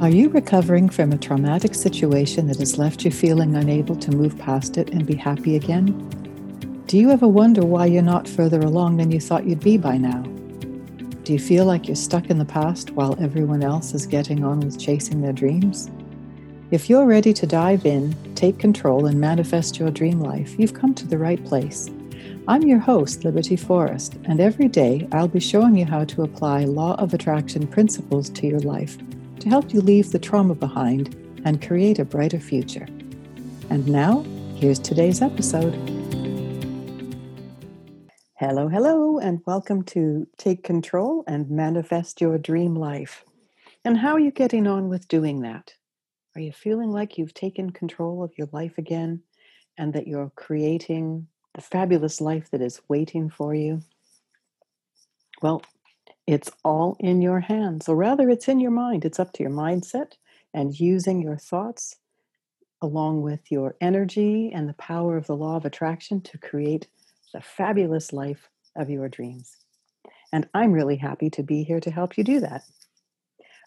Are you recovering from a traumatic situation that has left you feeling unable to move past it and be happy again? Do you ever wonder why you're not further along than you thought you'd be by now? Do you feel like you're stuck in the past while everyone else is getting on with chasing their dreams? If you're ready to dive in, take control, and manifest your dream life, you've come to the right place. I'm your host, Liberty Forrest, and every day I'll be showing you how to apply law of attraction principles to your life to help you leave the trauma behind and create a brighter future. And now, here's today's episode. Hello, hello, and welcome to Take Control and Manifest Your Dream Life. And how are you getting on with doing that? Are you feeling like you've taken control of your life again and that you're creating the fabulous life that is waiting for you? Well, it's all in your hands, or rather, it's in your mind. It's up to your mindset and using your thoughts along with your energy and the power of the law of attraction to create the fabulous life of your dreams. And I'm really happy to be here to help you do that.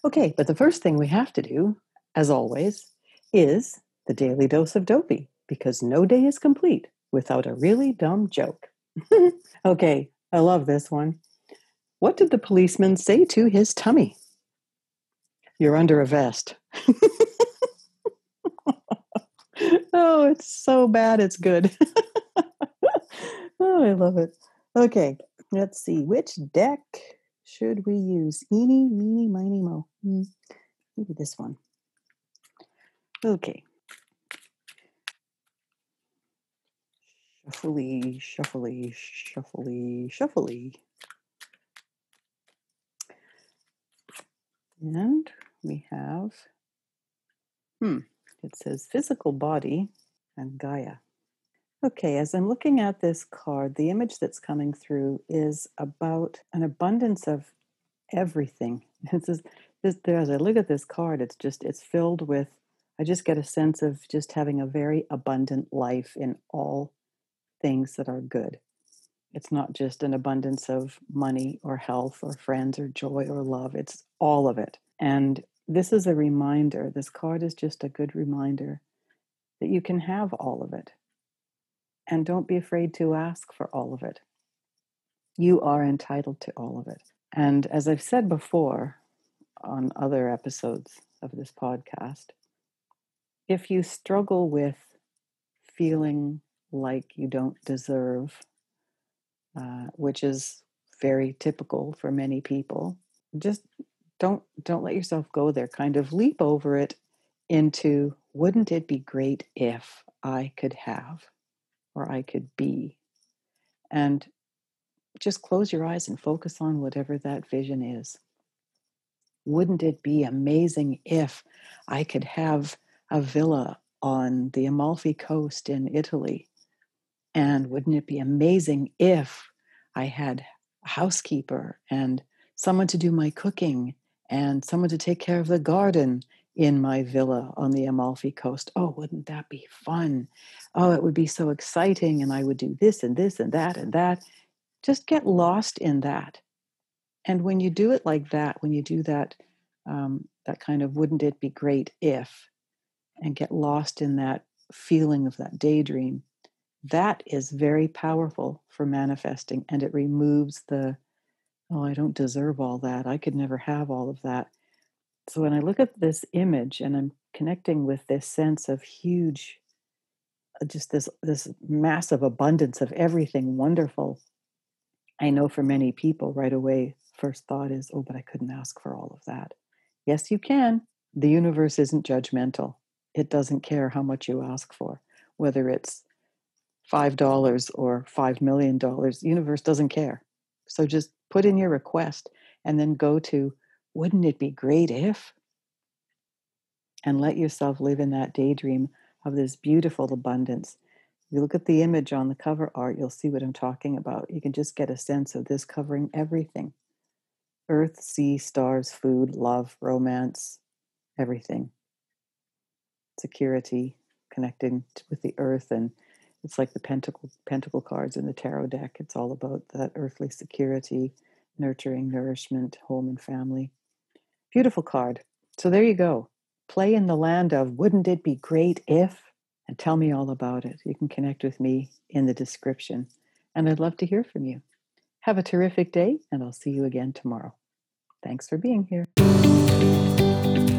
Okay, but the first thing we have to do, as always, is the daily dose of dopey, because no day is complete without a really dumb joke. okay, I love this one. What did the policeman say to his tummy? You're under a vest. oh, it's so bad, it's good. oh, I love it. Okay, let's see. Which deck should we use? Eeny, meeny, miny, mo. Hmm, maybe this one. Okay. Shuffly, shuffly, shuffly, shuffly. And we have, hmm, it says physical body and Gaia. Okay, as I'm looking at this card, the image that's coming through is about an abundance of everything. This is this, as I look at this card, it's just it's filled with. I just get a sense of just having a very abundant life in all things that are good. It's not just an abundance of money or health or friends or joy or love. It's all of it. And this is a reminder, this card is just a good reminder that you can have all of it. And don't be afraid to ask for all of it. You are entitled to all of it. And as I've said before on other episodes of this podcast, if you struggle with feeling like you don't deserve uh, which is very typical for many people. Just don't don't let yourself go there. Kind of leap over it into wouldn't it be great if I could have or I could be? And just close your eyes and focus on whatever that vision is. Wouldn't it be amazing if I could have a villa on the Amalfi Coast in Italy and wouldn't it be amazing if I had a housekeeper and someone to do my cooking and someone to take care of the garden in my villa on the Amalfi Coast? Oh, wouldn't that be fun? Oh, it would be so exciting. And I would do this and this and that and that. Just get lost in that. And when you do it like that, when you do that, um, that kind of wouldn't it be great if, and get lost in that feeling of that daydream, that is very powerful for manifesting and it removes the oh i don't deserve all that. I could never have all of that. So when i look at this image and i'm connecting with this sense of huge uh, just this this massive abundance of everything wonderful i know for many people right away first thought is oh but i couldn't ask for all of that. Yes you can. The universe isn't judgmental. It doesn't care how much you ask for whether it's $5 or $5 million. The universe doesn't care. So just put in your request and then go to, wouldn't it be great if? And let yourself live in that daydream of this beautiful abundance. You look at the image on the cover art, you'll see what I'm talking about. You can just get a sense of this covering everything earth, sea, stars, food, love, romance, everything. Security, connecting with the earth and it's like the pentacle pentacle cards in the tarot deck. It's all about that earthly security, nurturing, nourishment, home and family. Beautiful card. So there you go. Play in the land of wouldn't it be great if? And tell me all about it. You can connect with me in the description. And I'd love to hear from you. Have a terrific day, and I'll see you again tomorrow. Thanks for being here.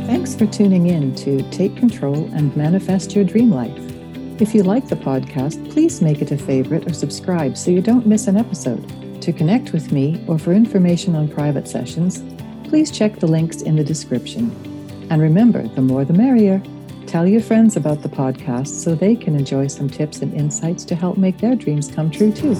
Thanks for tuning in to Take Control and Manifest Your Dream Life. If you like the podcast, please make it a favorite or subscribe so you don't miss an episode. To connect with me or for information on private sessions, please check the links in the description. And remember, the more the merrier. Tell your friends about the podcast so they can enjoy some tips and insights to help make their dreams come true too.